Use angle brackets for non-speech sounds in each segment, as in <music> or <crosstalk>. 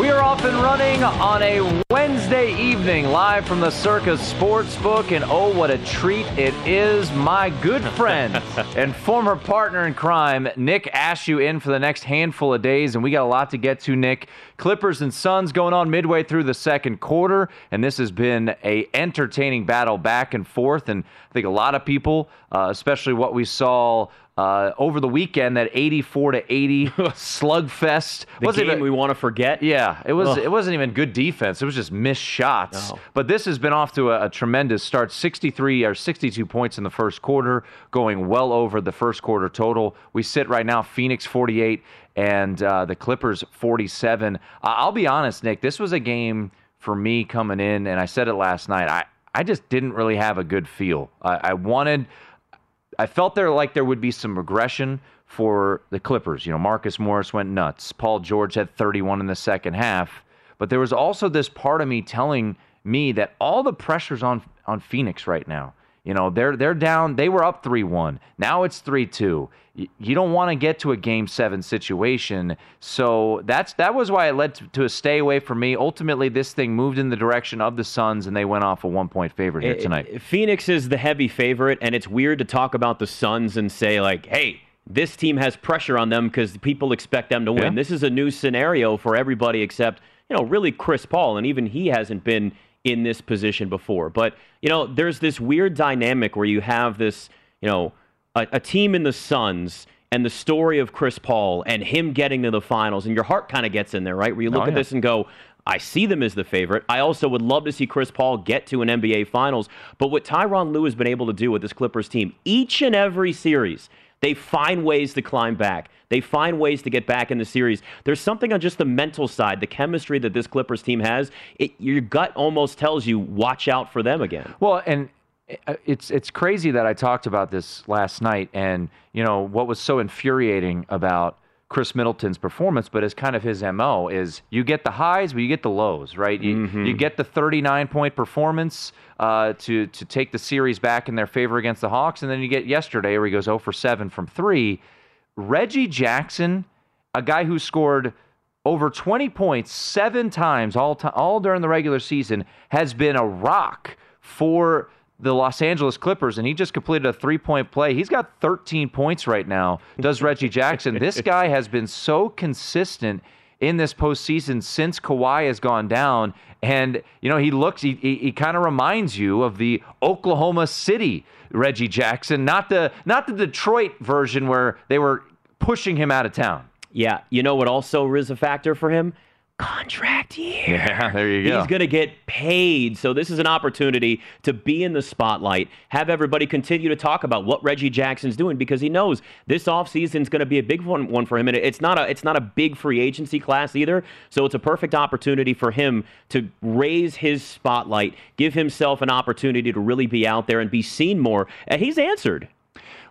We are off and running on a Wednesday evening, live from the Circa Sportsbook, and oh, what a treat it is! My good friend <laughs> and former partner in crime, Nick Ashew, in for the next handful of days, and we got a lot to get to. Nick, Clippers and Suns going on midway through the second quarter, and this has been a entertaining battle back and forth, and I think a lot of people, uh, especially what we saw uh, over the weekend, that 84 to 80 <laughs> slugfest. The was game it, we want to forget. yeah, it was. Ugh. It wasn't even good defense. It was just missed shots. No. But this has been off to a, a tremendous start. 63 or 62 points in the first quarter, going well over the first quarter total. We sit right now, Phoenix 48 and uh, the Clippers 47. Uh, I'll be honest, Nick. This was a game for me coming in, and I said it last night. I I just didn't really have a good feel. I, I wanted. I felt there like there would be some regression for the Clippers. You know, Marcus Morris went nuts. Paul George had 31 in the second half, but there was also this part of me telling me that all the pressure's on on Phoenix right now. You know, they're they're down. They were up 3-1. Now it's 3-2. You don't want to get to a game 7 situation. So that's that was why it led to, to a stay away from me. Ultimately, this thing moved in the direction of the Suns and they went off a 1-point favorite here It- tonight. it- Phoenix is the heavy favorite, and it's weird to talk about the Suns and say like, "Hey, this team has pressure on them because people expect them to win." Yeah. This is a new scenario for everybody except you know really Chris Paul, and even he hasn't been in this position before. But you know, there's this weird dynamic where you have this you know a, a team in the Suns. And the story of Chris Paul and him getting to the finals, and your heart kind of gets in there, right? Where you look Oh, at this and go, I see them as the favorite. I also would love to see Chris Paul get to an NBA Finals. But what Tyronn Lue has been able to do with this Clippers team, each and every series, they find ways to climb back. They find ways to get back in the series. There's something on just the mental side, the chemistry that this Clippers team has. It, your gut almost tells you, watch out for them again. Well, and uh, it's it's crazy that I talked about this last night, and you know what was so infuriating about Khris Middleton's performance, but as kind of his mo is you get the highs, but you get the lows, right? You, you get the 39 point performance uh, to to take the series back in their favor against the Hawks, and then you get yesterday where he goes 0 for 7 from three. Reggie Jackson, a guy who scored over 20 points seven times all ti all during the regular season, has been a rock for the Los Angeles Clippers, and he just completed a three-point play. He's got 13 points right now. Does <laughs> Reggie Jackson? This guy has been so consistent in this postseason since Kawhi has gone down. And, you know, he looks, he, he, he kind of reminds you of the Oklahoma City Reggie Jackson, not the, not the Detroit version where they were pushing him out of town. Yeah, you know what also is a factor for him? Contract year. <laughs> Yeah, there you go. He's going to get paid. So this is an opportunity to be in the spotlight, have everybody continue to talk about what Reggie Jackson's doing because he knows this offseason is going to be a big one, one for him and it's not a it's not a big free agency class either. So it's a perfect opportunity for him to raise his spotlight, give himself an opportunity to really be out there and be seen more. And he's answered.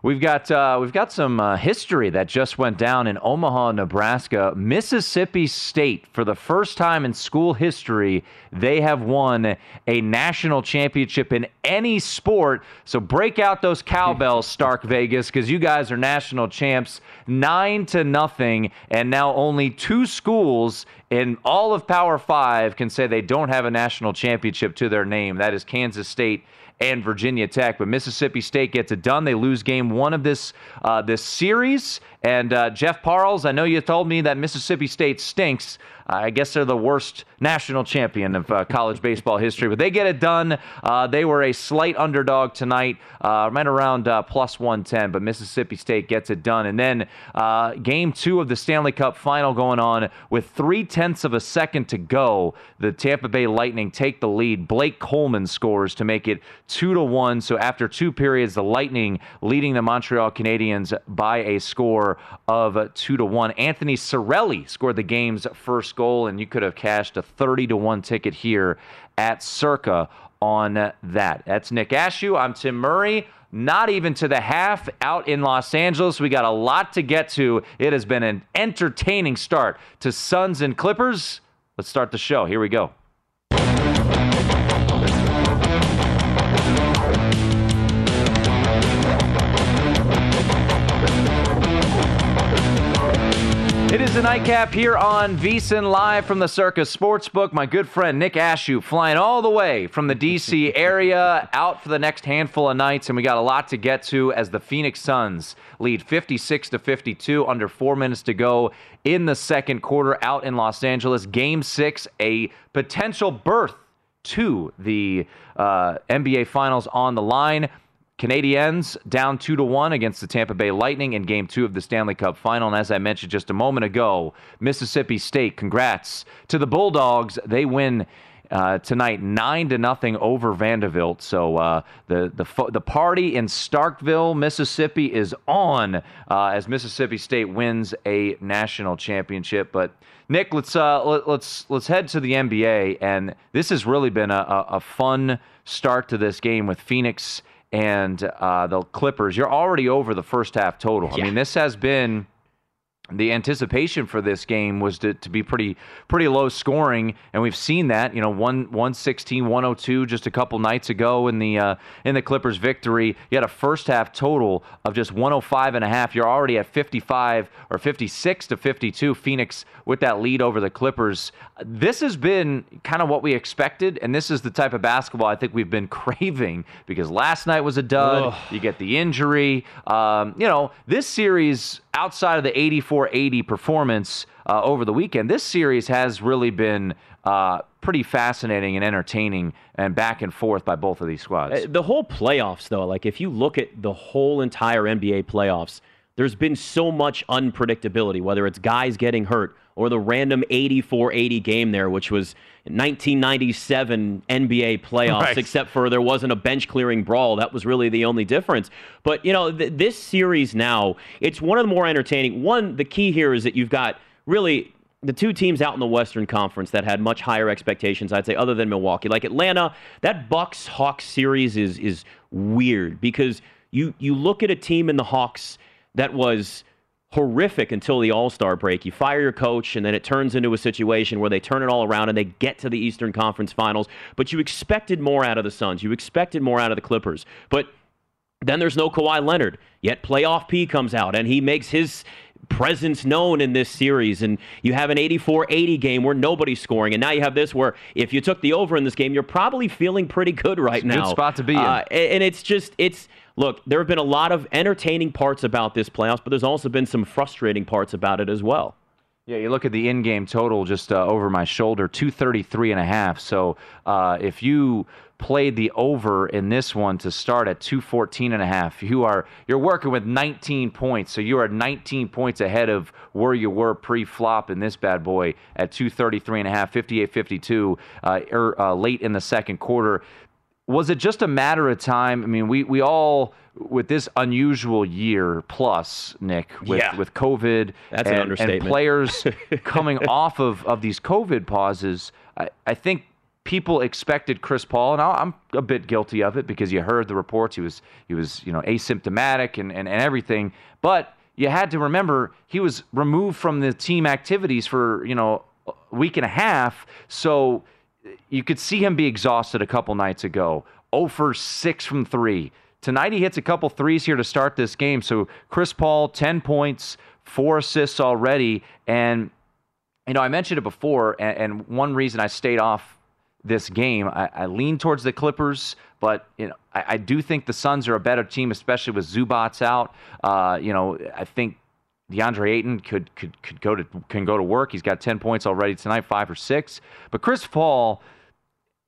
We've got uh, we've got some uh, history that just went down in Omaha, Nebraska. Mississippi State, for the first time in school history, they have won a national championship in any sport. So break out those cowbells, <laughs> Stark Vegas, because you guys are national champs, nine to nothing, and now only two schools in all of Power Five can say they don't have a national championship to their name. That is Kansas State and Virginia Tech. But Mississippi State gets it done. They lose game one of this uh, this series. And uh, Jeff Parles, I know you told me that Mississippi State stinks. I guess they're the worst national champion of uh, college baseball history, but they get it done. Uh, they were a slight underdog tonight, uh, right around uh, plus 110, but Mississippi State gets it done. And then uh, game two of the Stanley Cup final going on with three tenths of a second to go. The Tampa Bay Lightning take the lead. Blake Coleman scores to make it two to one. So after two periods, the Lightning leading the Montreal Canadiens by a score of two to one. Anthony Cirelli scored the game's first goal, and you could have cashed a 30 to 1 ticket here at Circa on that. That's Nick Ashew. I'm Tim Murray. Not even to the half out in Los Angeles. We got a lot to get to. It has been an entertaining start to Suns and Clippers. Let's start the show. Here we go. Is a nightcap here on VSiN live from the Circa Sportsbook. My good friend Nick Ashew flying all the way from the DC <laughs> area out for the next handful of nights, and we got a lot to get to as the Phoenix Suns lead 56 to 52, under four minutes to go in the second quarter out in Los Angeles. Game six, a potential berth to the uh, NBA Finals on the line. Canadiens down two to one against the Tampa Bay Lightning in Game Two of the Stanley Cup Final. And as I mentioned just a moment ago, Mississippi State, congrats to the Bulldogs. They win uh, tonight, nine to nothing over Vanderbilt. So uh, the the the party in Starkville, Mississippi, is on uh, as Mississippi State wins a national championship. But Nick, let's uh, let, us let's, let's head to the NBA, and this has really been a, a, a fun start to this game with Phoenix and uh, the Clippers, you're already over the first half total. Yeah. I mean, this has been the anticipation for this game was to, to be pretty pretty low scoring and we've seen that you know 1 116 102 just a couple nights ago in the uh, in the Clippers victory. You had a first half total of just 105 and a half. You're already at 55 or 56 to 52 Phoenix with that lead over the Clippers. This has been kind of what we expected and this is the type of basketball I think we've been <laughs> craving because last night was a dud. Ugh. you get the injury. Um, you know this series outside of the 84 80 performance uh, over the weekend, this series has really been uh, pretty fascinating and entertaining and back and forth by both of these squads. Uh, the whole playoffs, though, like if you look at the whole entire NBA playoffs, there's been so much unpredictability, whether it's guys getting hurt or the random 84 80 game there, which was 1997 NBA playoffs, right. except for there wasn't a bench clearing brawl. That was really the only difference. But, you know, th- this series now, it's one of the more entertaining. One, the key here is that you've got really the two teams out in the Western Conference that had much higher expectations, I'd say, other than Milwaukee. Like Atlanta, that Bucks Hawks series is is weird because you you look at a team in the Hawks that was horrific until the All Star break. You fire your coach, and then it turns into a situation where they turn it all around and they get to the Eastern Conference Finals. But you expected more out of the Suns. You expected more out of the Clippers. But then there's no Kawhi Leonard. Yet playoff P comes out and he makes his presence known in this series. And you have an 84 80 game where nobody's scoring. And now you have this where if you took the over in this game, you're probably feeling pretty good right now. Good spot to be in. Uh, and it's just, it's, look, there have been a lot of entertaining parts about this playoffs, but there's also been some frustrating parts about it as well. Yeah, you look at the in-game total just uh, over my shoulder, 233 and a half. So uh, if you played the over in this one to start at 214 and a half, you are you're working with 19 points. So you are 19 points ahead of where you were pre-flop in this bad boy at 233 and a half, 58-52 uh, er, uh, late in the second quarter. Was it just a matter of time? I mean, we we all with this unusual year plus, Nick, with, Yeah. with COVID That's an and, understatement. and players <laughs> coming off of, of these COVID pauses, I, I think people expected Chris Paul, and I'm a bit guilty of it because you heard the reports he was he was you know asymptomatic and, and, and everything, but you had to remember he was removed from the team activities for you know a week and a half, so you could see him be exhausted a couple nights ago. 0 for 6 from 3. Tonight he hits a couple threes here to start this game. So Chris Paul, 10 points, four assists already. And, you know, I mentioned it before, and, and one reason I stayed off this game, I, I lean towards the Clippers, but you know, I, I do think the Suns are a better team, especially with Zubac's out. Uh, you know, I think DeAndre Ayton could could could go to can go to work. He's got 10 points already tonight, five or six. But Chris Paul,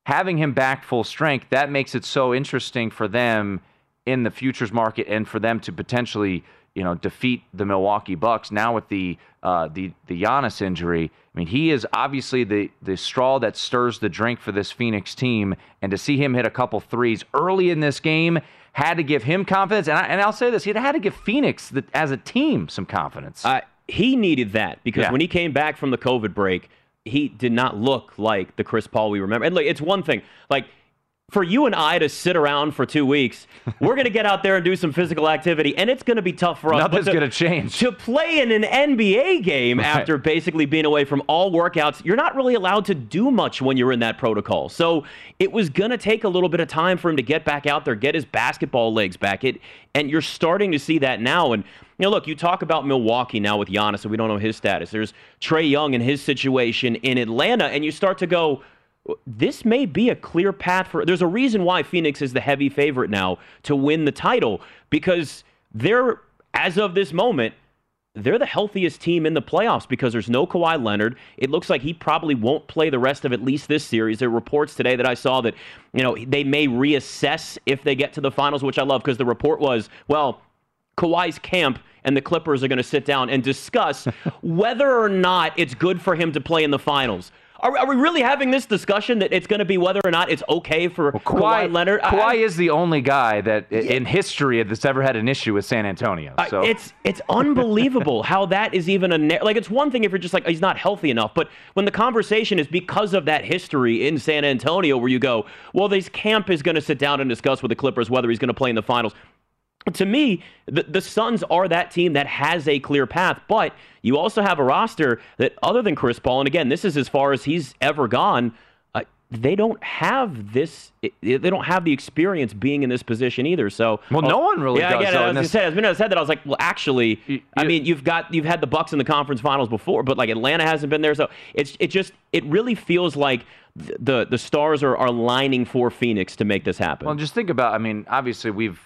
having him back full strength, that makes it so interesting for them in the futures market and for them to potentially, you know, defeat the Milwaukee Bucks. Now with the uh, the the Giannis injury, I mean, he is obviously the the straw that stirs the drink for this Phoenix team, and to see him hit a couple threes early in this game had to give him confidence. And, I, and I'll say this: he had to give Phoenix the, as a team some confidence. Uh, he needed that because Yeah. when he came back from the COVID break, he did not look like the Chris Paul we remember. And like, it's one thing, like for you and I to sit around for two weeks, we're going to get out there and do some physical activity, and it's going to be tough for us. Nothing's gonna change. To play in an NBA game Right. after basically being away from all workouts, you're not really allowed to do much when you're in that protocol. So it was going to take a little bit of time for him to get back out there, get his basketball legs back. It, and you're starting to see that now. And you know, look, you talk about Milwaukee now with Giannis, and we don't know his status. There's Trae Young and his situation in Atlanta, and you start to go, this may be a clear path for. There's a reason why Phoenix is the heavy favorite now to win the title because they're, as of this moment, they're the healthiest team in the playoffs because there's no Kawhi Leonard. It looks like he probably won't play the rest of at least this series. There are reports today that I saw that, you know, they may reassess if they get to the finals, which I love because the report was, well, Kawhi's camp and the Clippers are going to sit down and discuss <laughs> whether or not it's good for him to play in the finals. Are, are we really having this discussion that it's going to be whether or not it's okay for Kawhi, Leonard? I- Kawhi is the only guy that i- in history that's ever had an issue with San Antonio. I- So it's it's unbelievable <laughs> how that is even a na- like it's one thing if you're just like he's not healthy enough, but when the conversation is because of that history in San Antonio, where you go, well, this camp is going to sit down and discuss with the Clippers whether he's going to play in the finals. To me, the, the Suns are that team that has a clear path, but you also have a roster that, other than Chris Paul, and again, this is as far as he's ever gone. Uh, they don't have this. They don't have the experience being in this position either. So, Well, no one really yeah, does, Yeah, though, I this- as Minna said that, I was like, well, actually, I mean, you've got you've had the Bucks in the conference finals before, but like Atlanta hasn't been there, so it's it just it really feels like the the stars are are lining for Phoenix to make this happen. Well, just think about. I mean, obviously, we've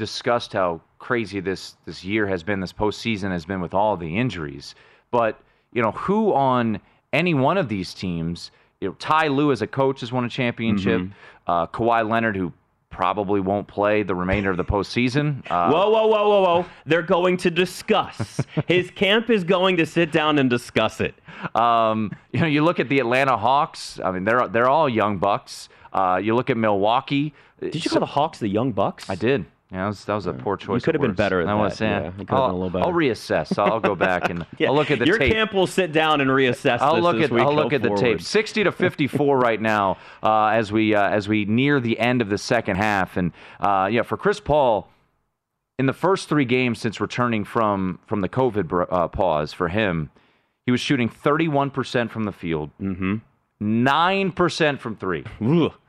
discussed how crazy this this year has been. This postseason has been with all the injuries. But you know, who on any one of these teams? You know, Ty Lue as a coach has won a championship. Uh, Kawhi Leonard, who probably won't play the remainder of the postseason. Uh, <laughs> Whoa, whoa, whoa, whoa, whoa! They're going to discuss. <laughs> His camp is going to sit down and discuss it. Um, you know, you look at the Atlanta Hawks. I mean, they're they're all young bucks. Uh, you look at Milwaukee. Did you call the Hawks the Young Bucks? I did. Yeah, that was, that was a poor choice. could have been better at I was, that. yeah. Yeah, you could have I'll, been a little better. I'll reassess. I'll go back and Yeah, <laughs> I'll look at the Your tape. camp will sit down and reassess. I'll this look at I'll look at the tape. Sixty to fifty-four <laughs> right now, uh, as we uh, as we near the end of the second half, and uh, yeah, for Chris Paul, in the first three games since returning from from the COVID uh, pause for him, he was shooting thirty-one percent from the field, Mm-hmm. Nine percent from three,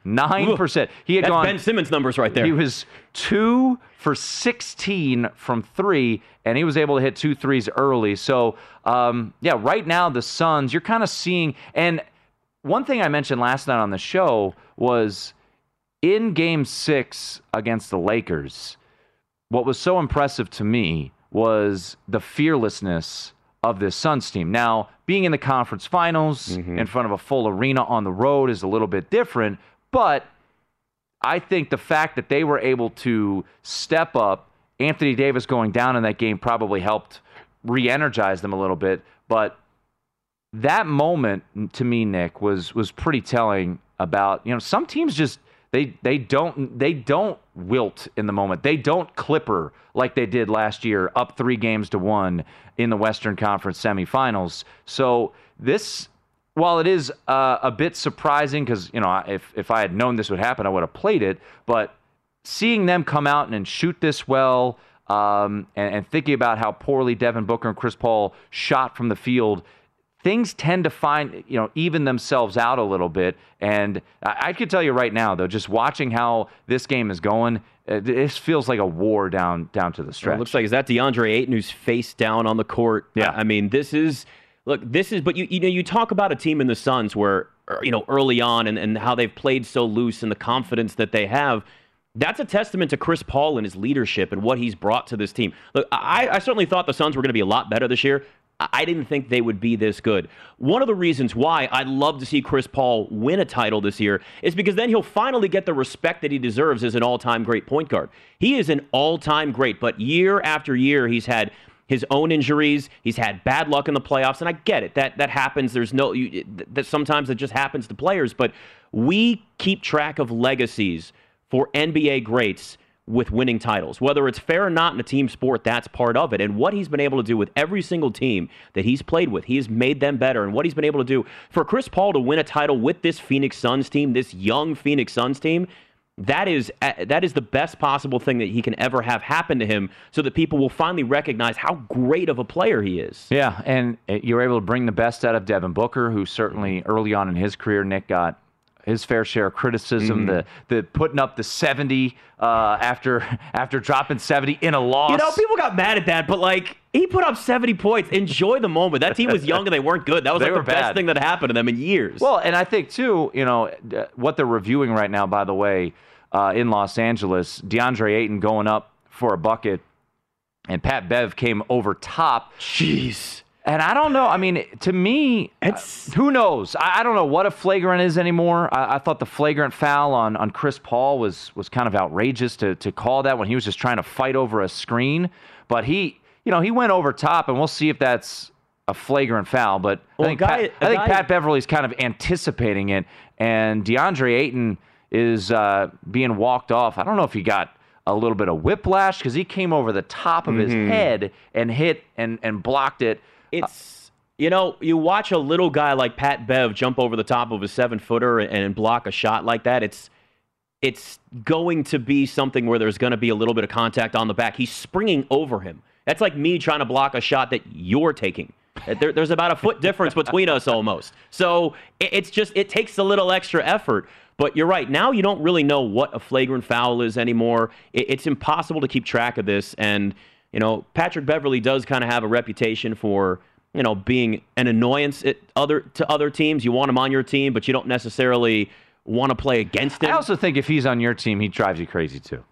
nine percent. He had That's gone. Ben Simmons numbers right there. He was two for 16 from three, and he was able to hit two threes early. So, um, yeah, right now, the Suns, you're kind of seeing. And one thing I mentioned last night on the show was in game six against the Lakers, what was so impressive to me was the fearlessness of this Suns team. Now, being in the conference finals Mm-hmm. in front of a full arena on the road is a little bit different, but I think the fact that they were able to step up, Anthony Davis going down in that game probably helped re-energize them a little bit, but that moment to me, Nick, was was pretty telling about you know some teams just they they don't they don't wilt in the moment. They don't clipper like they did last year, up three games to one in the Western Conference semifinals. So this, while it is uh, a bit surprising, because you know if if I had known this would happen, I would have played it. But seeing them come out and shoot this well, um, and, and thinking about how poorly Devin Booker and Chris Paul shot from the field, things tend to find you know even themselves out a little bit. And I, I could tell you right now, though, just watching how this game is going, uh, this feels like a war down down to the stretch. it looks like is that DeAndre Ayton who's face down on the court. Yeah. I I mean, this is look, this is but you you know you talk about a team in the Suns where er, you know early on and, and how they've played so loose and the confidence that they have. That's a testament to Chris Paul and his leadership and what he's brought to this team. Look, I, I certainly thought the Suns were going to be a lot better this year. I didn't think they would be this good. One of the reasons why I'd love to see Chris Paul win a title this year is because then he'll finally get the respect that he deserves as an all time great point guard. He is an all time great, but year after year, he's had his own injuries. He's had bad luck in the playoffs, and I get it. That that happens. There's no you, that sometimes it just happens to players, but we keep track of legacies for NBA greats with winning titles. Whether it's fair or not in a team sport, that's part of it. And what he's been able to do with every single team that he's played with, he has made them better. And what he's been able to do for Chris Paul to win a title with this Phoenix Suns team, this young Phoenix Suns team, that is uh, that is the best possible thing that he can ever have happen to him so that people will finally recognize how great of a player he is. Yeah, and uh, you were able to bring the best out of Devin Booker, who certainly early on in his career, Nick got his fair share of criticism. The the putting up the seventy uh, after <laughs> after dropping seventy in a loss. You know, people got mad at that, but like he put up 70 points. Enjoy the moment. That team was young and they weren't good. That was like the were best thing that happened to them in years. Well, and I think too, you know, what they're reviewing right now, by the way, uh, in Los Angeles, DeAndre Ayton going up for a bucket, and Pat Bev came over top. jeez. And I don't know. I mean, to me, It's- uh, who knows? I, I don't know what a flagrant is anymore. I, I thought the flagrant foul on, on Chris Paul was was kind of outrageous to to call that when he was just trying to fight over a screen. But he, you know, he went over top, and we'll see if that's a flagrant foul. But Well, I think guy- Pat, I think guy- Pat Beverley's kind of anticipating it, and DeAndre Ayton is uh, being walked off. I don't know if he got a little bit of whiplash because he came over the top of his head and hit and and blocked it. It's you know, you watch a little guy like Pat Bev jump over the top of a seven footer and, and block a shot like that. It's it's going to be something where there's going to be a little bit of contact on the back. He's springing over him. That's like me trying to block a shot that you're taking. Uh, There, there's about a foot <laughs> difference between us almost. So it, it's just it takes a little extra effort. But you're right. Now you don't really know what a flagrant foul is anymore. It, it's impossible to keep track of this. And you know, Patrick Beverley does kind of have a reputation for you know being an annoyance at other to other teams. You want him on your team, but you don't necessarily want to play against him. I also think if he's on your team, he drives you crazy too.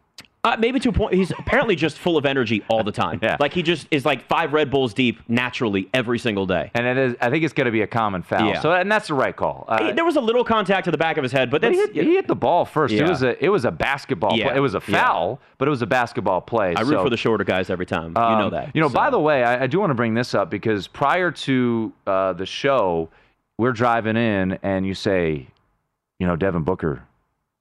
Uh, maybe to a point. He's apparently just full of energy all the time. <laughs> Yeah. Like he just is like five Red Bulls deep naturally every single day. And it is, I think it's going to be a common foul. Yeah. So, and that's the right call. Uh, Hey, there was a little contact to the back of his head, but but he, hit, he hit the ball first. It was a it was a basketball. Yeah. Play. It was a Yeah. foul, but it was a basketball play. I root So, for the shorter guys every time. you know um, that. You know. So- By the way, I, I do want to bring this up because prior to uh, the show, we're driving in, and you say, you know, Devin Booker,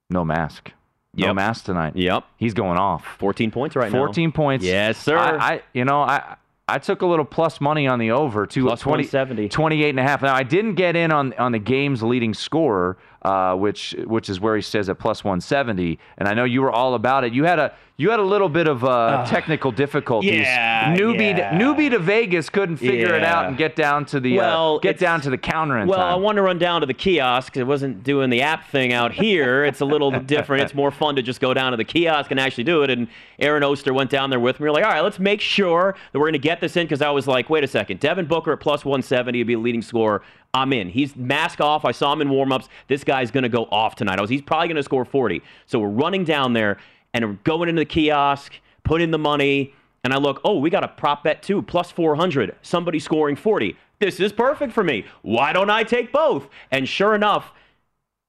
no mask, no Yep. mask tonight. Yep. He's going off. 14 points right now. 14 points. Yes, sir. I, I you know, I I took a little plus money on the over to Plus 20, 170. 28 and a half. Now I didn't get in on on the game's leading scorer, uh, which which is where he says at plus 170. And I know you were all about it. You had a you had a little bit of uh, technical difficulties. yeah, newbie yeah. To, newbie to Vegas couldn't figure it out and get down to the Well, uh, get down to the counter in Well, time. I want to run down to the kiosk. It wasn't doing the app thing out here. It's a little <laughs> different. It's more fun to just go down to the kiosk and actually do it. And Aaron Oster went down there with me. We are like, all right, let's make sure that we're going to get this in because I was like, wait a second. Devin Booker at plus 170 would be a leading scorer. I'm in. He's mask off. I saw him in warmups. This guy's going to go off tonight. Was, he's probably going to score 40. So we're running down there and we're going into the kiosk, put in the money. and I look, oh, we got a prop bet too, plus 400, somebody scoring 40. This is perfect for me. Why don't I take both? And sure enough,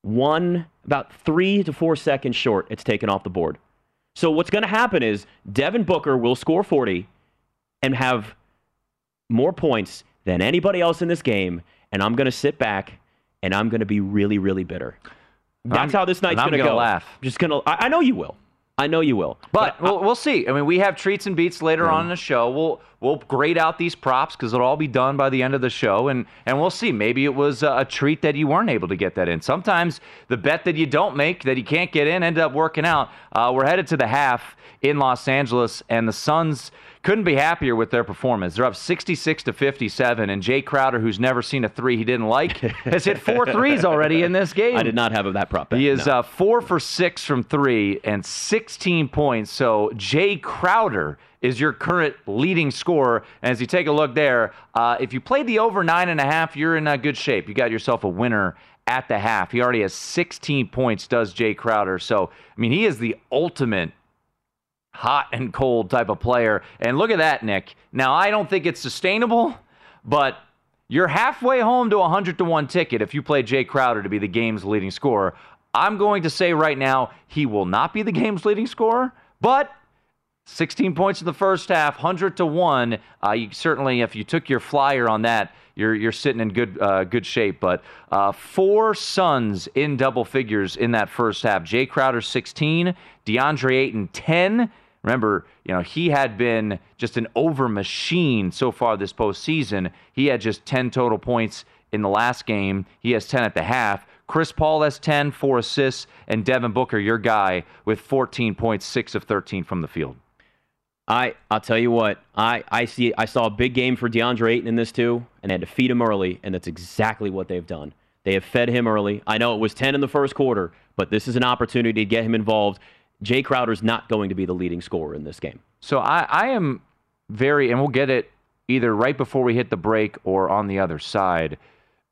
one, about three to four seconds short, it's taken off the board. So what's going to happen is Devin Booker will score 40 and have more points than anybody else in this game, and I'm going to sit back and I'm going to be really, really bitter. That's I'm- how this night's I'm going to gonna go. laugh. Just going to. I I know you will. I know you will. But I- we'll, we'll see. I mean, we have treats and beats later on in the show. We'll we'll grade out these props because it'll all be done by the end of the show, and and we'll see. Maybe it was a, a treat that you weren't able to get that in. Sometimes the bet that you don't make that you can't get in ended up working out. Uh, we're headed to the half in Los Angeles, and the Suns couldn't be happier with their performance. They're up 66 to 57, and Jae Crowder, who's never seen a three he didn't like, <laughs> has hit four threes already in this game. I did not have that prop bet. He is no. uh, four for six from three and 16 points. So Jae Crowder is your current leading scorer. And as you take a look there, uh, if you played the over nine and a half, you're in uh, good shape. You got yourself a winner at the half. He already has 16 points, does Jae Crowder. So, I mean, he is the ultimate hot and cold type of player. And look at that, Nick. Now, I don't think it's sustainable, but you're halfway home to a 100 to 1 ticket if you play Jae Crowder to be the game's leading scorer. I'm going to say right now he will not be the game's leading scorer, but 16 points in the first half, 100 to 1. Uh, you certainly, if you took your flyer on that, you're, you're sitting in good uh, good shape. But uh, four Suns in double figures in that first half. Jae Crowder 16, DeAndre Ayton 10. Remember, you know, he had been just an over machine so far this postseason. He had just 10 total points in the last game. He has 10 at the half. Chris Paul has 10, four assists, and Devin Booker, your guy, with 14 points, six of 13 from the field. I I'll tell you what I I see I saw a big game for DeAndre Ayton in this too, and they had to feed him early, and that's exactly what they've done. They have fed him early. I know it was 10 in the first quarter, but this is an opportunity to get him involved. Jae Crowder's not going to be the leading scorer in this game. So I, I am very, and we'll get it either right before we hit the break or on the other side.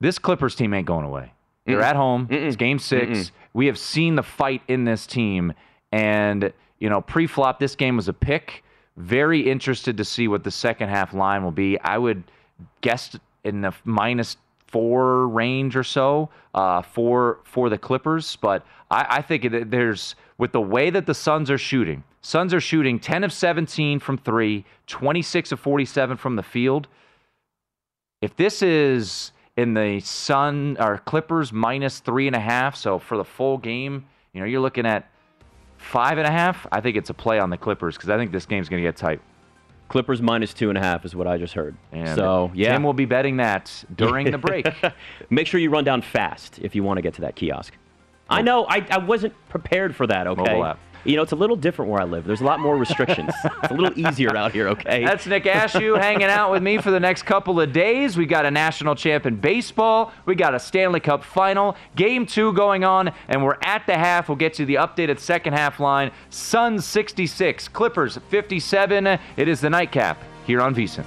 This Clippers team ain't going away. They're at home. It's game 6 We have seen the fight in this team. And, you know, pre flop, this game was a pick. Very interested to see what the second half line will be. I would guess in the minus four range or so uh, for for the Clippers. But I, I think that there's with the way that the Suns are shooting. Suns are shooting 10 of 17 from three, 26 of 47 from the field. If this is in the Sun or Clippers minus three and a half, so for the full game, you know, you're looking at five and a half. I think it's a play on the Clippers because I think this game's going to get tight. Clippers minus two and a half is what I just heard. And so yeah, Tim will be betting that during the break. <laughs> Make sure you run down fast if you want to get to that kiosk. I know I, I wasn't prepared for that. Okay, Mobile app. you know it's a little different where I live. There's a lot more restrictions. <laughs> it's a little easier out here. Okay, That's Nick Ashew hanging out with me for the next couple of days. We got a national champ in baseball. We got a Stanley Cup final. Game two going on, and we're at the half. We'll get you the updated second half line. Suns 66, Clippers 57. It is the nightcap here on VSiN.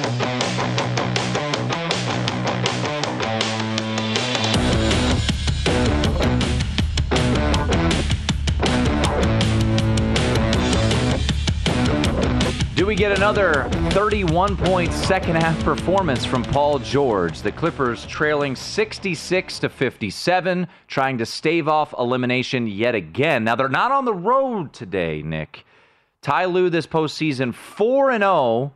Do we get another 31 point second half performance from Paul George? The Clippers trailing 66 to 57, trying to stave off elimination yet again. Now they're not on the road today, Nick. Ty Lue this postseason 4 and 0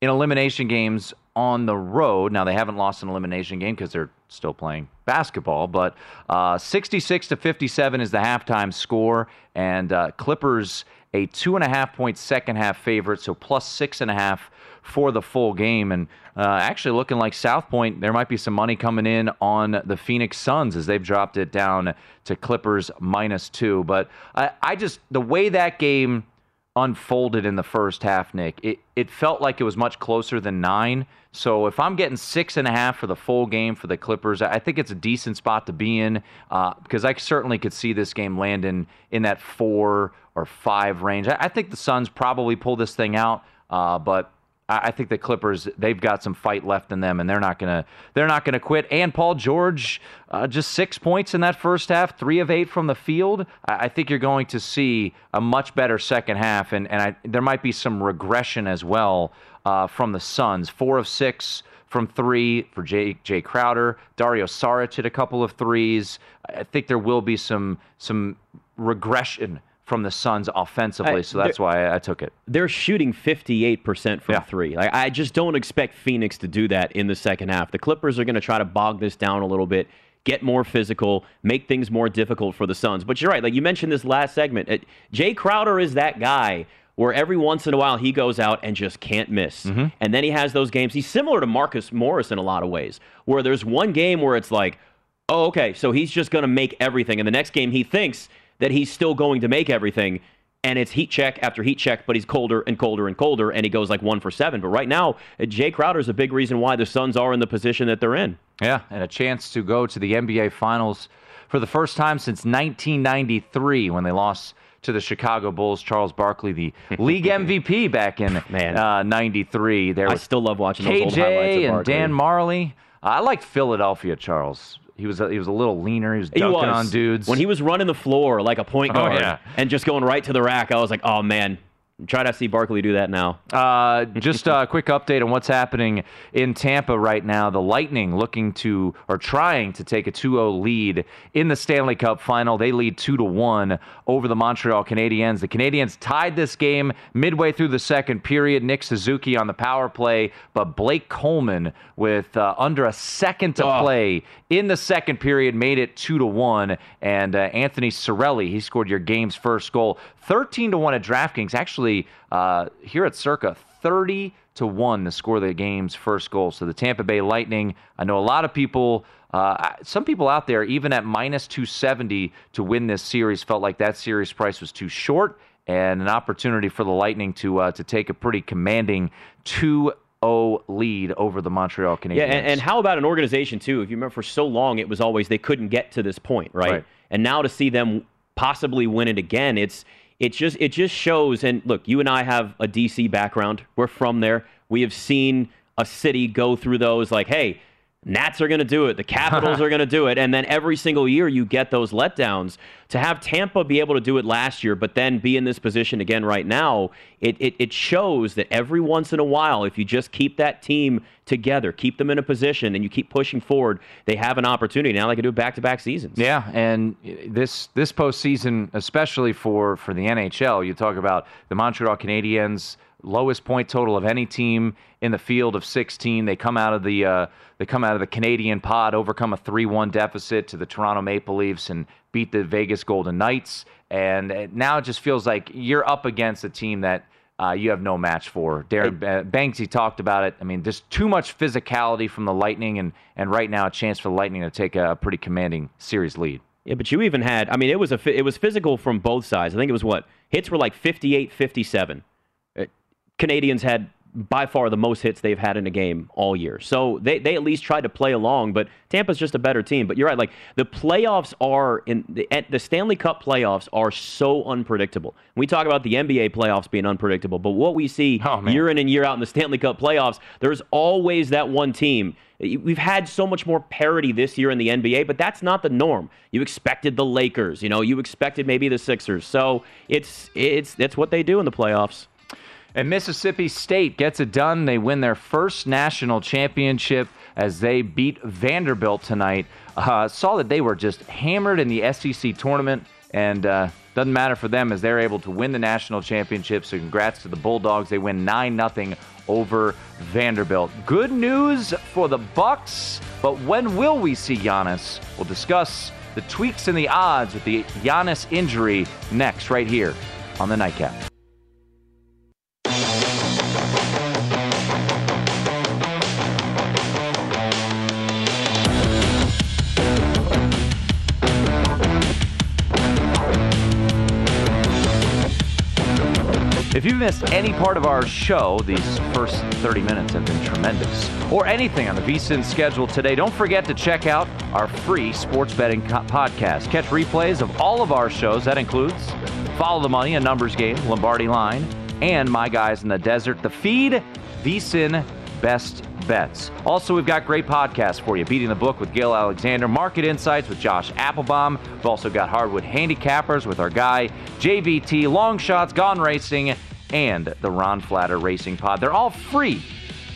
in elimination games on the road. Now they haven't lost an elimination game because they're still playing basketball, but uh, 66 to 57 is the halftime score, and uh, Clippers a two and a half point second half favorite, so plus six and a half for the full game. And uh, actually looking like South Point, there might be some money coming in on the Phoenix Suns as they've dropped it down to Clippers minus two. But I, I just, the way that game unfolded in the first half, Nick, it, it felt like it was much closer than nine. So if I'm getting six and a half for the full game for the Clippers, I think it's a decent spot to be in uh, because I certainly could see this game landing in that four or five range. I, I think the Suns probably pull this thing out, uh, but I think the Clippers they've got some fight left in them, and they're not gonna they're not gonna quit. And Paul George, uh, just six points in that first half, three of eight from the field. I, I think you're going to see a much better second half, and and I, there might be some regression as well uh, from the Suns. Four of six from three for Jay, Jae Crowder. Dario Saric hit a couple of threes. I think there will be some some regression from the Suns offensively, so that's why I took it. They're shooting 58% from Yeah. three. Like, I just don't expect Phoenix to do that in the second half. The Clippers are going to try to bog this down a little bit, get more physical, make things more difficult for the Suns. But you're right. Like you mentioned this last segment, it, Jae Crowder is that guy where every once in a while he goes out and just can't miss. Mm-hmm. And then he has those games. He's similar to Marcus Morris in a lot of ways, where there's one game where it's like, oh, okay, so he's just going to make everything. And the next game, he thinks that he's still going to make everything. And it's heat check after heat check, but he's colder and colder and colder, and he goes like one for seven. But right now, Jae Crowder is a big reason why the Suns are in the position that they're in. Yeah, and a chance to go to the NBA Finals for the first time since 1993 when they lost to the Chicago Bulls. Charles Barkley, the <laughs> league MVP back in Man. uh, 93. There I still love watching those old highlights of KJ and Dan Majerle. I liked Philadelphia, Charles. He was a, he was a little leaner. He was He dunking was. on dudes. When he was running the floor like a point Oh, guard yeah. and just going right to the rack, I was like, oh man, try to see Barkley do that now. Uh, just a <laughs> quick update on what's happening in Tampa right now. The Lightning looking to or trying to take a 2-0 lead in the Stanley Cup final. They lead 2 to 1 over the Montreal Canadiens. The Canadiens tied this game midway through the second period. Nick Suzuki on the power play, but Blake Coleman with uh, under a second to Oh. play in the second period made it 2 to 1 and uh, Anthony Cirelli, he scored your game's first goal. 13 to 1 at DraftKings. Actually, uh, here at Circa 30 to 1 to score the game's first goal. So the Tampa Bay Lightning, I know a lot of people, uh, some people out there, even at minus 270 to win this series, felt like that series price was too short and an opportunity for the Lightning to uh, to take a pretty commanding 2 0 lead over the Montreal Canadiens. Yeah, and, and how about an organization too? If you remember, for so long it was always they couldn't get to this point, right? Right. And now to see them possibly win it again, it's it just it just shows. And look, you and I have a DC background. We're from there. We have seen a city go through those. Like, hey, Nats are going to do it. The Capitals <laughs> are going to do it. And then every single year you get those letdowns. to have Tampa be able to do it last year, but then be in this position again right now, it, it, it shows that every once in a while, if you just keep that team together, keep them in a position, and you keep pushing forward, they have an opportunity. Now they can do it back to back seasons. Yeah, and this this postseason, especially for for the NHL, you talk about the Montreal Canadiens lowest point total of any team in the field of 16. They come out of the uh, they come out of the Canadian pod, overcome a 3-1 deficit to the Toronto Maple Leafs and beat the Vegas Golden Knights. And now it just feels like you're up against a team that uh, you have no match for. Darren Banksy talked about it. I mean, just too much physicality from the Lightning, and and right now a chance for the Lightning to take a pretty commanding series lead. Yeah, but you even had. I mean, it was a it was physical from both sides. I think it was what hits were like 58, 57. Canadiens had by far the most hits they've had in a game all year. So they, they at least tried to play along, but Tampa's just a better team. But you're right, like the playoffs are in the, the Stanley Cup playoffs are so unpredictable. We talk about the NBA playoffs being unpredictable, but what we see oh, year in and year out in the Stanley Cup playoffs, there's always that one team. We've had so much more parity this year in the NBA, but that's not the norm. You expected the Lakers, you know, you expected maybe the Sixers. So it's it's that's what they do in the playoffs. And Mississippi State gets it done. They win their first national championship as they beat Vanderbilt tonight. Uh, saw that they were just hammered in the SEC tournament, and uh, doesn't matter for them as they're able to win the national championship. So congrats to the Bulldogs. They win nine nothing over Vanderbilt. Good news for the Bucks, but when will we see Giannis? We'll discuss the tweaks and the odds with the Giannis injury next, right here on the Nightcap. If you missed any part of our show, these first 30 minutes have been tremendous, or anything on the VSIN schedule today, don't forget to check out our free sports betting co- podcast. Catch replays of all of our shows. That includes Follow the Money, a numbers game, Lombardi Line, and My Guys in the Desert. The feed, VSIN Best Bets. Also, we've got great podcasts for you. Beating the Book with Gill Alexander, Market Insights with Josh Applebaum. We've also got Hardwood Handicappers with our guy JVT, Long Shots, Gone Racing, and the Ron Flatter Racing Pod. They're all free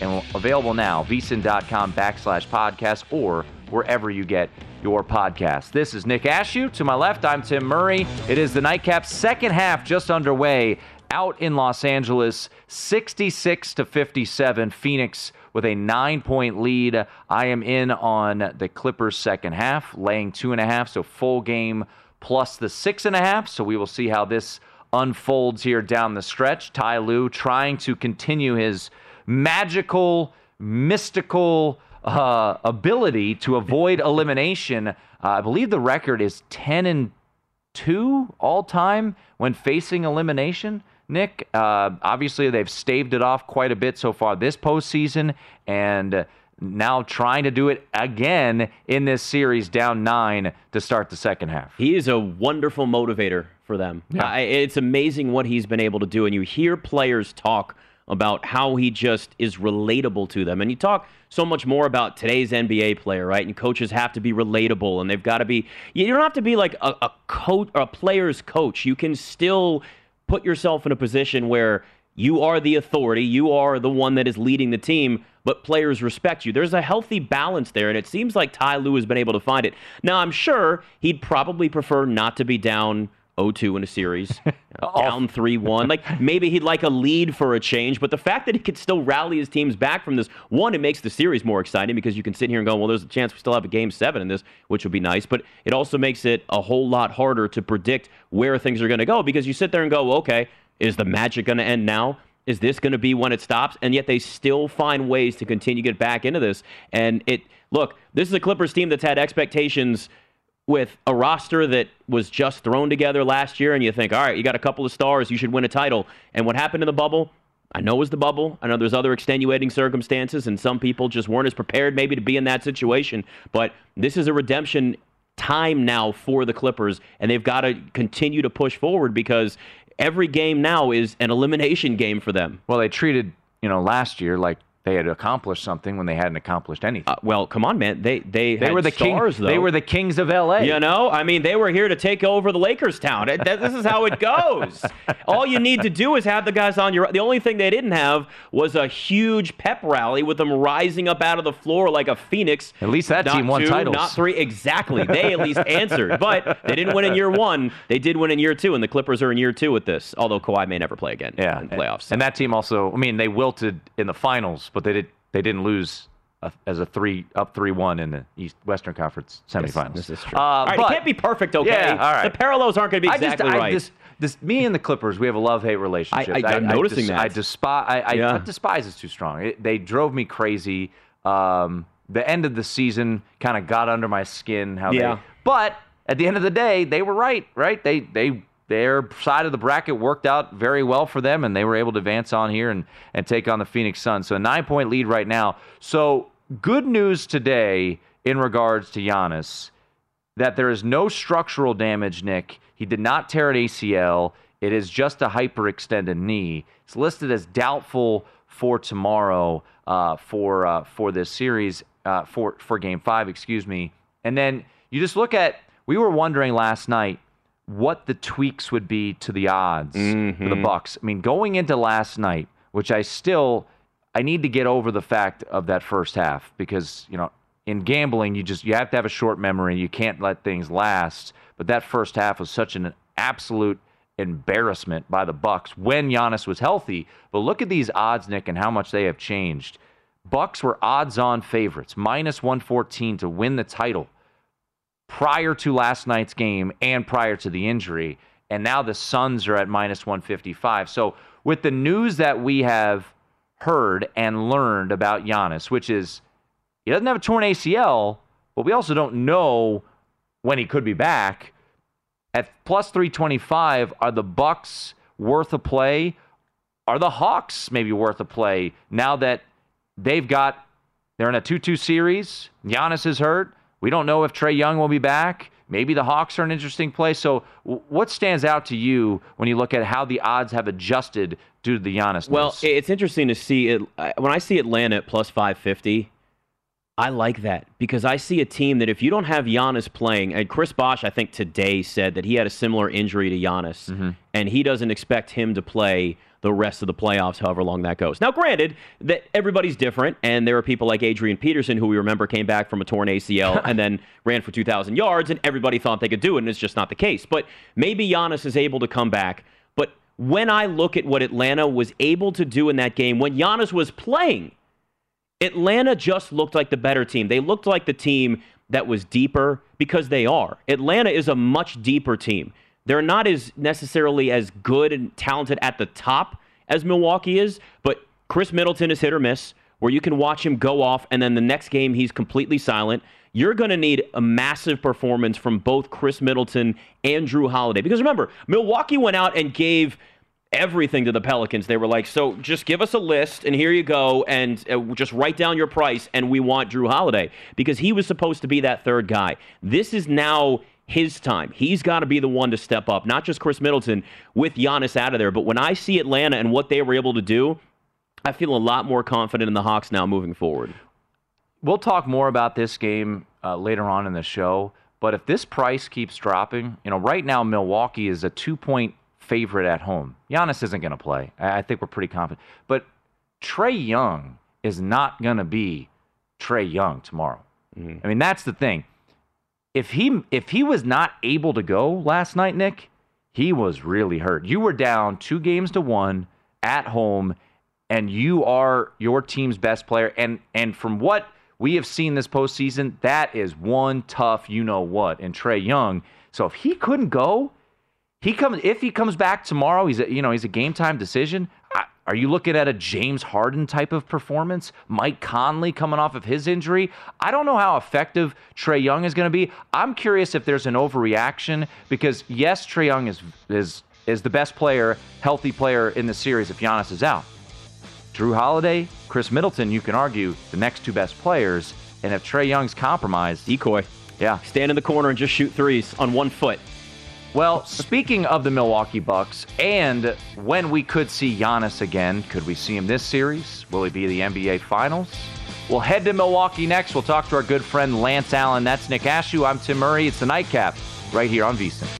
and available now, vsin.com backslash podcast or wherever you get your podcast. This is Nick Ashew. To my left, I'm Tim Murray. It is the Nightcap second half just underway out in Los Angeles, 66 to 57. Phoenix with a nine point lead. I am in on the Clippers second half, laying two and a half, so full game plus the six and a half. So we will see how this unfolds here down the stretch. Ty Lue trying to continue his magical, mystical uh, ability to avoid <laughs> elimination. Uh, I believe the record is 10 and 2 all time when facing elimination. Nick, uh, obviously they've staved it off quite a bit so far this postseason, and now trying to do it again in this series, down nine to start the second half. He is a wonderful motivator for them. Yeah. Uh, it's amazing what he's been able to do. And you hear players talk about how he just is relatable to them. And you talk so much more about today's NBA player, right? And coaches have to be relatable and they've got to be, you don't have to be like a, a coach or a player's coach. You can still put yourself in a position where you are the authority, you are the one that is leading the team, but players respect you. There's a healthy balance there, and it seems like Ty Lue has been able to find it. Now, I'm sure he'd probably prefer not to be down 0-2 in a series, <laughs> down 3-1. Like maybe he'd like a lead for a change, but the fact that he could still rally his teams back from this, one, it makes the series more exciting because you can sit here and go, well, there's a chance we still have a game seven in this, which would be nice. But it also makes it a whole lot harder to predict where things are going to go because you sit there and go, okay, is the magic going to end now? Is this going to be when it stops? And yet they still find ways to continue to get back into this. And it look, this is a Clippers team that's had expectations with a roster that was just thrown together last year, and you think, all right, you got a couple of stars, you should win a title. And what happened in the bubble? I know it was the bubble. I know there's other extenuating circumstances, and some people just weren't as prepared maybe to be in that situation. But this is a redemption time now for the Clippers, and they've got to continue to push forward because every game now is an elimination game for them. Well, they treated, you know, last year like they had accomplished something when they hadn't accomplished anything. Uh, well, come on, man. They they, they had were the stars, king, though. They were the kings of L.A. You know, I mean, they were here to take over the Lakers town. This is how it goes. <laughs> All you need to do is have the guys on your. The only thing they didn't have was a huge pep rally with them rising up out of the floor like a phoenix. At least that Not team won two, titles. Not three. Exactly. They at least <laughs> answered, but they didn't win in year one. They did win in year two, and the Clippers are in year two with this. Although Kawhi may never play again yeah, in playoffs. And that team also, I mean, they wilted in the finals, but they did they didn't lose a, as a three up three one in the East Western Conference semifinals. this is true. Uh, all right, but- it can't be perfect, okay? Yeah, all right. The parallels aren't going to be I exactly just, I, right. This, this, me and the Clippers, we have a love hate relationship. I- I'm noticing that. I despise. I, I Yeah. not despise is too strong. It, they drove me crazy. Um, the end of the season kind of got under my skin. How Yeah. they, but at the end of the day, they were right. Right? They they their side of the bracket worked out very well for them, and they were able to advance on here and and take on the Phoenix Suns. So a nine point lead right now. So good news today in regards to Giannis that there is no structural damage, Nick. He did not tear an ACL. It is just a hyperextended knee. It's listed as doubtful for tomorrow uh, for uh, for this series uh, for for Game Five, excuse me. And then you just look at. We were wondering last night what the tweaks would be to the odds for the mm-hmm. Bucks. I mean, going into last night, which I still I need to get over the fact of that first half because you know in gambling you just you have to have a short memory. You can't let things last. But that first half was such an absolute embarrassment by the Bucks when Giannis was healthy. But look at these odds, Nick, and how much they have changed. Bucks were odds-on favorites, minus 114 to win the title prior to last night's game and prior to the injury. And now the Suns are at minus 155. So, with the news that we have heard and learned about Giannis, which is he doesn't have a torn ACL, but we also don't know when he could be back. At plus 325, are the Bucks worth a play? Are the Hawks maybe worth a play now that they've got they're in a 2-2 series? Giannis is hurt. We don't know if Trae Young will be back. Maybe the Hawks are an interesting play. So, what stands out to you when you look at how the odds have adjusted due to the Giannis? Well, news? it's interesting to see it when I see Atlanta at plus 550. I like that because I see a team that if you don't have Giannis playing, and Chris Bosh, I think today said that he had a similar injury to Giannis, Mm-hmm. and he doesn't expect him to play the rest of the playoffs, however long that goes. Now, granted that everybody's different, and there are people like Adrian Peterson who we remember came back from a torn ACL <laughs> and then ran for 2,000 yards, and everybody thought they could do it, and it's just not the case. But maybe Giannis is able to come back. But when I look at what Atlanta was able to do in that game when Giannis was playing, Atlanta just looked like the better team. They looked like the team that was deeper because they are. Atlanta is a much deeper team. They're not as necessarily as good and talented at the top as Milwaukee is, but Khris Middleton is hit or miss, where you can watch him go off and then the next game he's completely silent. You're going to need a massive performance from both Khris Middleton and Jrue Holiday. Because remember, Milwaukee went out and gave everything to the Pelicans. They were like, so just give us a list and here you go and uh, just write down your price and we want Jrue Holiday because he was supposed to be that third guy. This is now his time. He's got to be the one to step up, not just Khris Middleton with Giannis out of there. But when I see Atlanta and what they were able to do, I feel a lot more confident in the Hawks now moving forward. We'll talk more about this game uh, later on in the show. But if this price keeps dropping, you know, right now Milwaukee is a two-point favorite at home. Giannis isn't going to play. I I think we're pretty confident. But Trae Young is not going to be Trae Young tomorrow. I mean, that's the thing. If he if he was not able to go last night, Nick, he was really hurt. You were down two games to one at home, and you are your team's best player. And and from what we have seen this postseason, that is one tough you know what in Trae Young. So if he couldn't go, he comes if he comes back tomorrow. He's a, you know he's a game time decision. Are you looking at a James Harden type of performance? Mike Conley coming off of his injury. I don't know how effective Trae Young is going to be. I'm curious if there's an overreaction because yes, Trae Young is is is the best player, healthy player in the series if Giannis is out. Jrue Holiday, Khris Middleton, you can argue the next two best players. And if Trae Young's compromised, Decoy. yeah, Stand in the corner and just shoot threes on one foot. Well, speaking of the Milwaukee Bucks and when we could see Giannis again, could we see him this series? Will he be the NBA Finals? We'll head to Milwaukee next. We'll talk to our good friend Lance Allen. That's Nick Ashew. I'm Tim Murray. It's the nightcap right here on VSIN.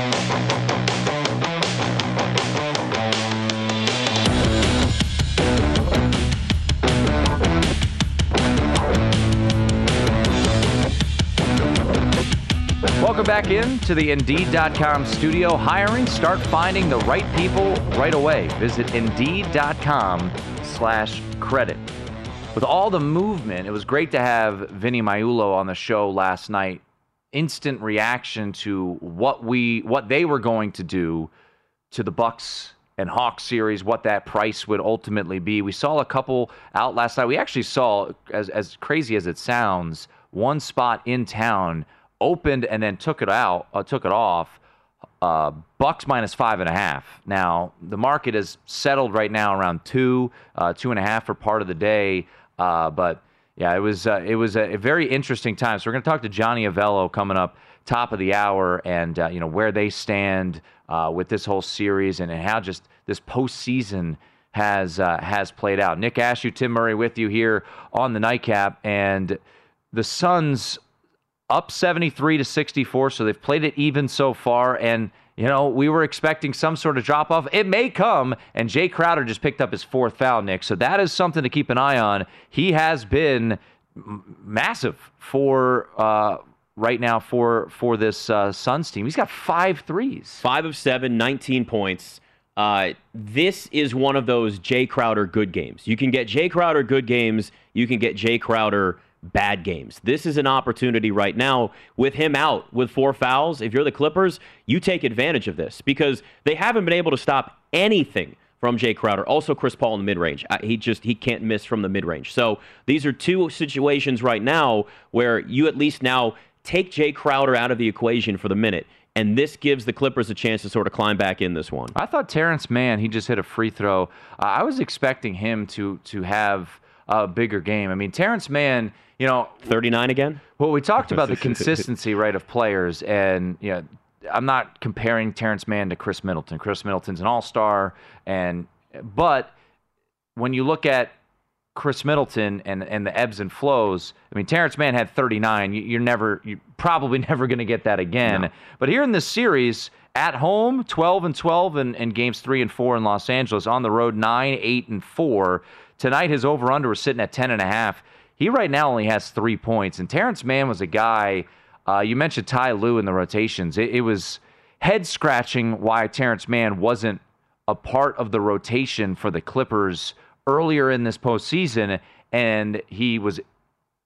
Welcome back in to the Indeed.com studio. Hiring, start finding the right people right away. Visit Indeed.com slash credit. With all the movement, it was great to have Vinny Magliulo on the show last night. Instant reaction to what we what they were going to do to the Bucks and Hawks series, what that price would ultimately be. We saw a couple out last night. We actually saw, as as crazy as it sounds, one spot in town opened and then took it out, uh, took it off. Uh, Bucks minus five and a half. Now the market is settled right now around two, uh, two and a half for part of the day. Uh, but yeah, it was uh, it was a, very interesting time. So we're going to talk to Johnny Avello coming up top of the hour, and uh, you know where they stand with this whole series and, and how just this postseason has has played out. Nick Ashew, Tim Murray, with you here on the nightcap, and the Suns up 73 to 64, so they've played it even so far. And, you know, we were expecting some sort of drop off. It may come, and Jae Crowder just picked up his fourth foul, Nick. So that is something to keep an eye on. He has been massive for. Uh, right now for for this uh, Suns team. He's got five threes. Five of seven, 19 points. Uh, this is one of those Jae Crowder good games. You can get Jae Crowder good games. You can get Jae Crowder bad games. This is an opportunity right now with him out with four fouls. If you're the Clippers, you take advantage of this because they haven't been able to stop anything from Jae Crowder. Also, Chris Paul in the mid range. He just he can't miss from the mid range. So these are two situations right now where you at least now take Jae Crowder out of the equation for the minute. And this gives the Clippers a chance to sort of climb back in this one. I thought Terance Mann, he just hit a free throw. Uh, I was expecting him to to have a bigger game. I mean, Terance Mann, you know, 39 again. Well, we talked about the <laughs> consistency, right, of players, and you know, I'm not comparing Terance Mann to Khris Middleton. Khris Middleton's an all-star, and but when you look at Khris Middleton and and the ebbs and flows, I mean, Terance Mann had 39. You, are never, you're probably <laughs> never going to get that again. No. But here in this series, At home, 12 and 12 in, in games three and four in Los Angeles. On the road, nine, eight, and four. Tonight, his over under was sitting at 10 and a half. He right now only has three points. And Terance Mann was a guy, uh, you mentioned Ty Lue in the rotations. It, it was head scratching why Terance Mann wasn't a part of the rotation for the Clippers earlier in this postseason. And he was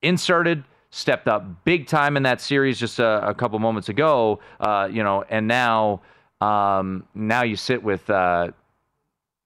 inserted, stepped up big time in that series just a, a couple moments ago. Uh, you know, and now um, now you sit with uh,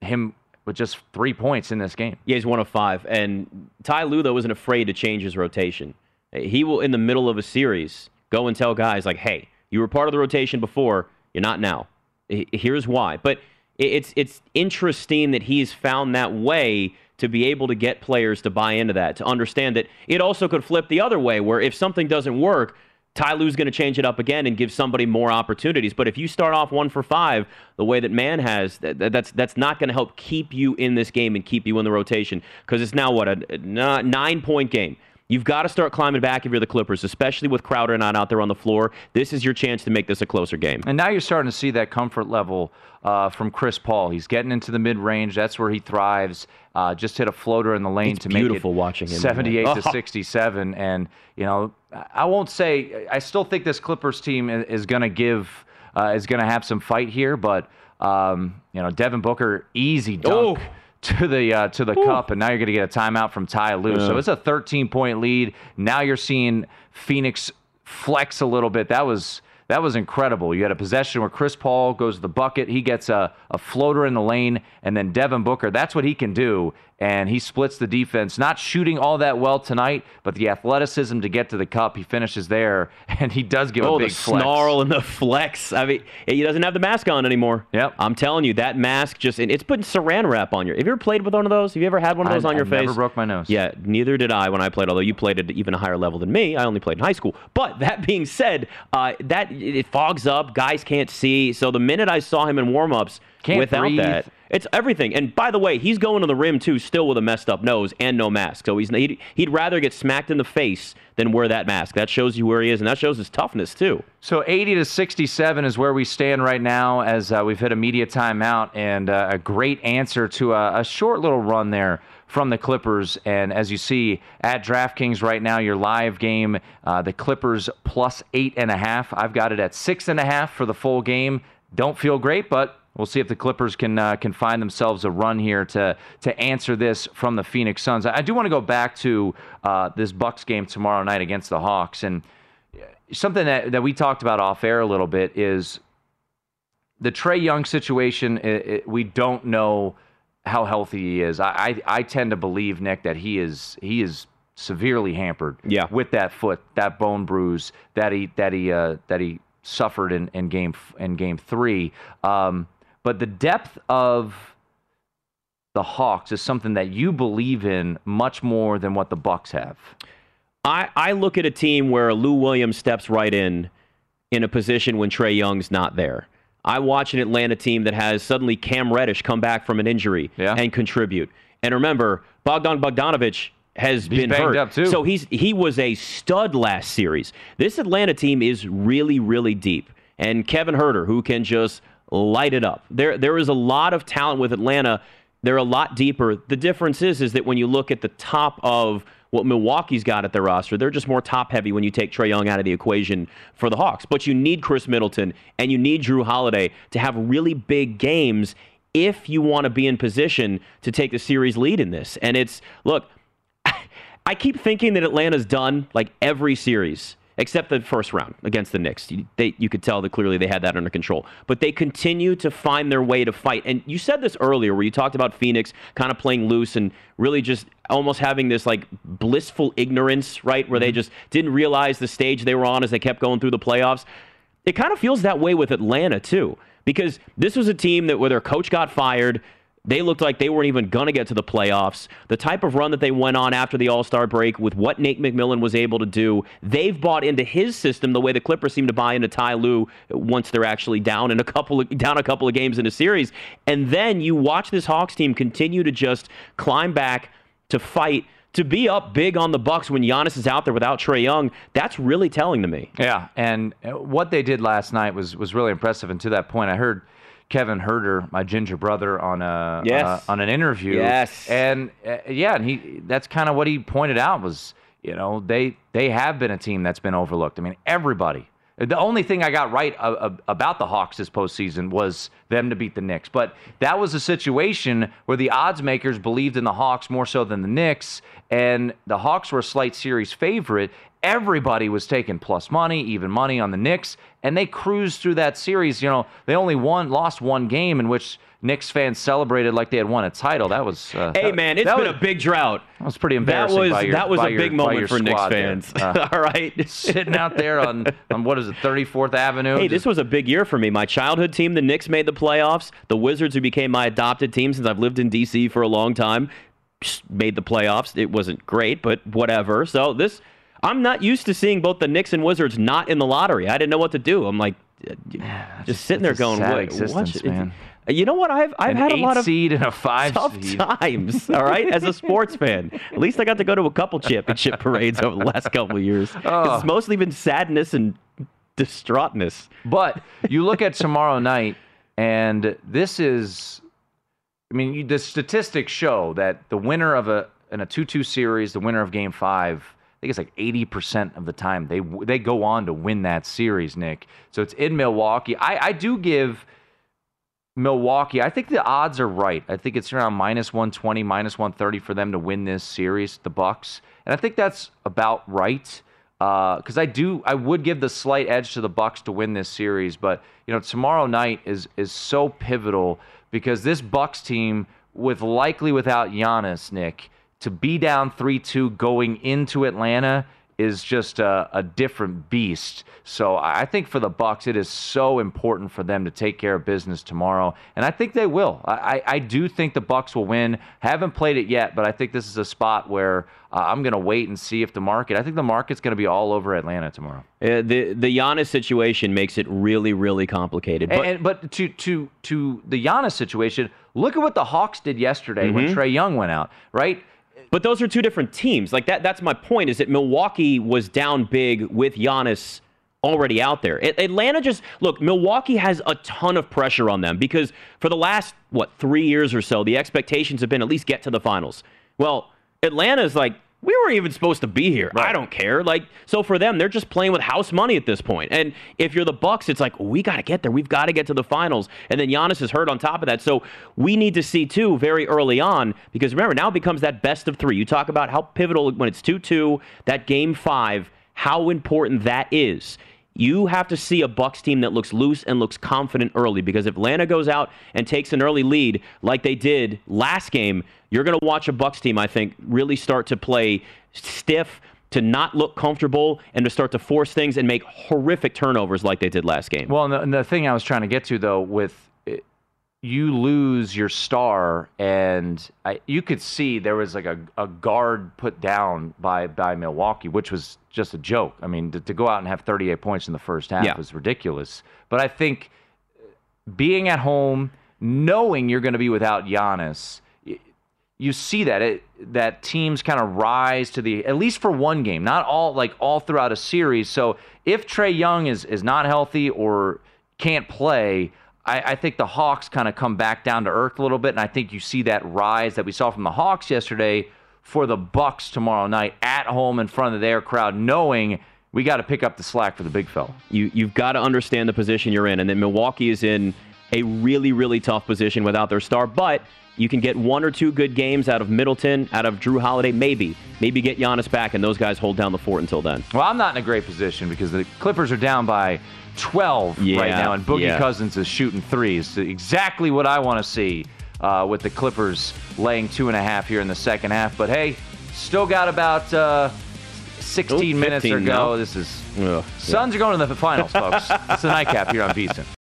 him with just three points in this game. Yeah, he's one of five. And Ty Lue, though, isn't afraid to change his rotation. He will, in the middle of a series, go and tell guys, like, hey, you were part of the rotation before, you're not now. Here's why. But it's, it's interesting that he's found that way to be able to get players to buy into that, to understand that it also could flip the other way, where if something doesn't work, Ty Lue's going to change it up again and give somebody more opportunities. But if you start off one for five, the way that Mann has, that, that's that's not going to help keep you in this game and keep you in the rotation because it's now what a, a nine point game. You've got to start climbing back if you're the Clippers, especially with Crowder not out there on the floor. This is your chance to make this a closer game. And now you're starting to see that comfort level uh, from Chris Paul. He's getting into the mid range. That's where he thrives. Uh, just hit a floater in the lane it's to make it watching him 78 to <laughs> 67. And you know, I won't say. I still think this Clippers team is going to give uh, is going to have some fight here, but um, you know, Devin Booker easy dunk. Oh to the uh, to the Ooh. cup, and now you're going to get a timeout from Ty Lue. Yeah. So it's a 13 point lead. Now you're seeing Phoenix flex a little bit. That was that was incredible. You had a possession where Chris Paul goes to the bucket, he gets a, a floater in the lane, and then Devin Booker. That's what he can do and he splits the defense. Not shooting all that well tonight, but the athleticism to get to the cup, he finishes there, <laughs> and he does give oh, a big the flex. snarl and the flex. I mean, he doesn't have the mask on anymore. Yep. I'm telling you, that mask just it's putting saran wrap on your. Have you ever played with one of those? Have you ever had one of those I, on your I face? Never broke my nose. Yeah, neither did I when I played. Although you played at even a higher level than me, I only played in high school. But that being said, uh, that it fogs up. Guys can't see. So the minute I saw him in warmups can't without breathe. that. It's everything. And by the way, he's going to the rim too, still with a messed up nose and no mask. So he's he'd, he'd rather get smacked in the face than wear that mask. That shows you where he is, and that shows his toughness too. So 80 to 67 is where we stand right now, as uh, we've hit a media timeout, and uh, a great answer to a, a short little run there from the Clippers. And as you see at DraftKings right now, your live game, uh, the Clippers plus eight and a half. I've got it at six and a half for the full game. Don't feel great, but We'll see if the Clippers can uh, can find themselves a run here to to answer this from the Phoenix Suns. I do want to go back to uh, this Bucks game tomorrow night against the Hawks, and something that, that we talked about off air a little bit is the Trae Young situation. It, it, we don't know how healthy he is. I, I I tend to believe Nick that he is he is severely hampered yeah. with that foot, that bone bruise that he that he uh, that he suffered in, in game in game three. Um, but the depth of the Hawks is something that you believe in much more than what the Bucks have. I, I look at a team where Lou Williams steps right in in a position when Trae Young's not there. I watch an Atlanta team that has suddenly Cam Reddish come back from an injury yeah. and contribute. And remember, Bogdan Bogdanovich has he's been hurt. Up too. So he's he was a stud last series. This Atlanta team is really really deep. And Kevin Huerter, who can just light it up. There, there is a lot of talent with Atlanta. They're a lot deeper. The difference is, is that when you look at the top of what Milwaukee's got at their roster, they're just more top heavy when you take Trae Young out of the equation for the Hawks. But you need Khris Middleton and you need Jrue Holiday to have really big games if you want to be in position to take the series lead in this. And it's look, <laughs> I keep thinking that Atlanta's done like every series except the first round against the Knicks. You, they, you could tell that clearly they had that under control. But they continue to find their way to fight. And you said this earlier where you talked about Phoenix kind of playing loose and really just almost having this like blissful ignorance, right? Where they mm-hmm. just didn't realize the stage they were on as they kept going through the playoffs. It kind of feels that way with Atlanta, too. Because this was a team that where their coach got fired, they looked like they weren't even going to get to the playoffs. The type of run that they went on after the All Star break with what Nate McMillan was able to do, they've bought into his system the way the Clippers seem to buy into Ty Lue once they're actually down in a couple of, down a couple of games in a series. And then you watch this Hawks team continue to just climb back to fight to be up big on the Bucks when Giannis is out there without Trae Young, that's really telling to me. Yeah, and what they did last night was was really impressive. And to that point, I heard Kevin Huerter, my ginger brother, on a yes. uh, on an interview. Yes, and uh, yeah, and he that's kind of what he pointed out was you know they they have been a team that's been overlooked. I mean, everybody the only thing I got right about the Hawks this postseason was them to beat the Knicks. But that was a situation where the odds makers believed in the Hawks more so than the Knicks, and the Hawks were a slight series favorite. Everybody was taking plus money, even money on the Knicks, and they cruised through that series. You know, they only won, lost one game in which Knicks fans celebrated like they had won a title. That was. Uh, hey that, man, it's been was, a big drought. That was pretty embarrassing. That was your, that was a your, big moment for Knicks fans. Uh, <laughs> All right, sitting out there on on what is it, 34th <laughs> Avenue. Hey, this was a big year for me. My childhood team, the Knicks, made the playoffs. The Wizards, who became my adopted team since I've lived in D.C. for a long time, made the playoffs. It wasn't great, but whatever. So this. I'm not used to seeing both the Knicks and Wizards not in the lottery. I didn't know what to do. I'm like, uh, <sighs> just sitting there going, sad what, existence, what? man. You know what? I've I've An had a lot of seed and a five tough seed. <laughs> times. All right, as a sports fan, at least I got to go to a couple championship <laughs> parades over the last couple of years. Oh. It's mostly been sadness and distraughtness. But you look at tomorrow night, and this is, I mean, the statistics show that the winner of a in a two-two series, the winner of Game Five. I think it's like 80% of the time they they go on to win that series, Nick. So it's in Milwaukee. I, I do give Milwaukee, I think the odds are right. I think it's around minus 120, minus 130 for them to win this series, the Bucks. And I think that's about right. Because uh, I do, I would give the slight edge to the Bucks to win this series, but you know, tomorrow night is is so pivotal because this Bucks team, with likely without Giannis, Nick, to be down three two going into Atlanta is just a, a, different beast. So I think for the Bucks, it is so important for them to take care of business tomorrow, and I think they will. I, I do think the Bucks will win. Haven't played it yet, but I think this is a spot where uh, I'm going to wait and see if the market. I think the market's going to be all over Atlanta tomorrow. Uh, the the Giannis situation makes it really really complicated. But, and, and, but to to to the Giannis situation, look at what the Hawks did yesterday Mm-hmm. when Trae Young went out. Right but those are two different teams. Like that that's my point is that Milwaukee was down big with Giannis already out there. Atlanta just look, Milwaukee has a ton of pressure on them because for the last what, 3 years or so, the expectations have been at least get to the finals. Well, Atlanta's like we weren't even supposed to be here. Right. I don't care. Like so for them, they're just playing with house money at this point. And if you're the Bucks, it's like we got to get there. We've got to get to the finals. And then Giannis is hurt on top of that. So we need to see too very early on because remember now it becomes that best of three. You talk about how pivotal when it's two two that game five, how important that is. You have to see a Bucks team that looks loose and looks confident early because if Atlanta goes out and takes an early lead like they did last game, you're going to watch a Bucks team I think really start to play stiff, to not look comfortable and to start to force things and make horrific turnovers like they did last game. Well, and the, and the thing I was trying to get to though with it, you lose your star, and I, you could see there was like a, a guard put down by by Milwaukee, which was just a joke. I mean, to, to go out and have 38 points in the first half Yeah. was ridiculous. But I think uh, being at home, knowing you're going to be without Giannis, you see that it, that teams kind of rise to the at least for one game, not all like all throughout a series. So if Trae Young is is not healthy or can't play, I, I think the Hawks kind of come back down to earth a little bit, and I think you see that rise that we saw from the Hawks yesterday for the Bucks tomorrow night at home in front of their crowd, knowing we got to pick up the slack for the big fella. You you've got to understand the position you're in, and that Milwaukee is in a really really tough position without their star. But you can get one or two good games out of Middleton, out of Jrue Holiday, maybe maybe get Giannis back, and those guys hold down the fort until then. Well, I'm not in a great position because the Clippers are down by 12 right now, and Boogie yeah. Cousins is shooting threes. Exactly what I want to see uh, with the Clippers laying two and a half here in the second half. But hey, still got about uh, 16 Ooh, minutes to 15 go. now. This is Ugh, Suns are going to the finals, folks. it's a nightcap here on VSiN.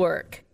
Network.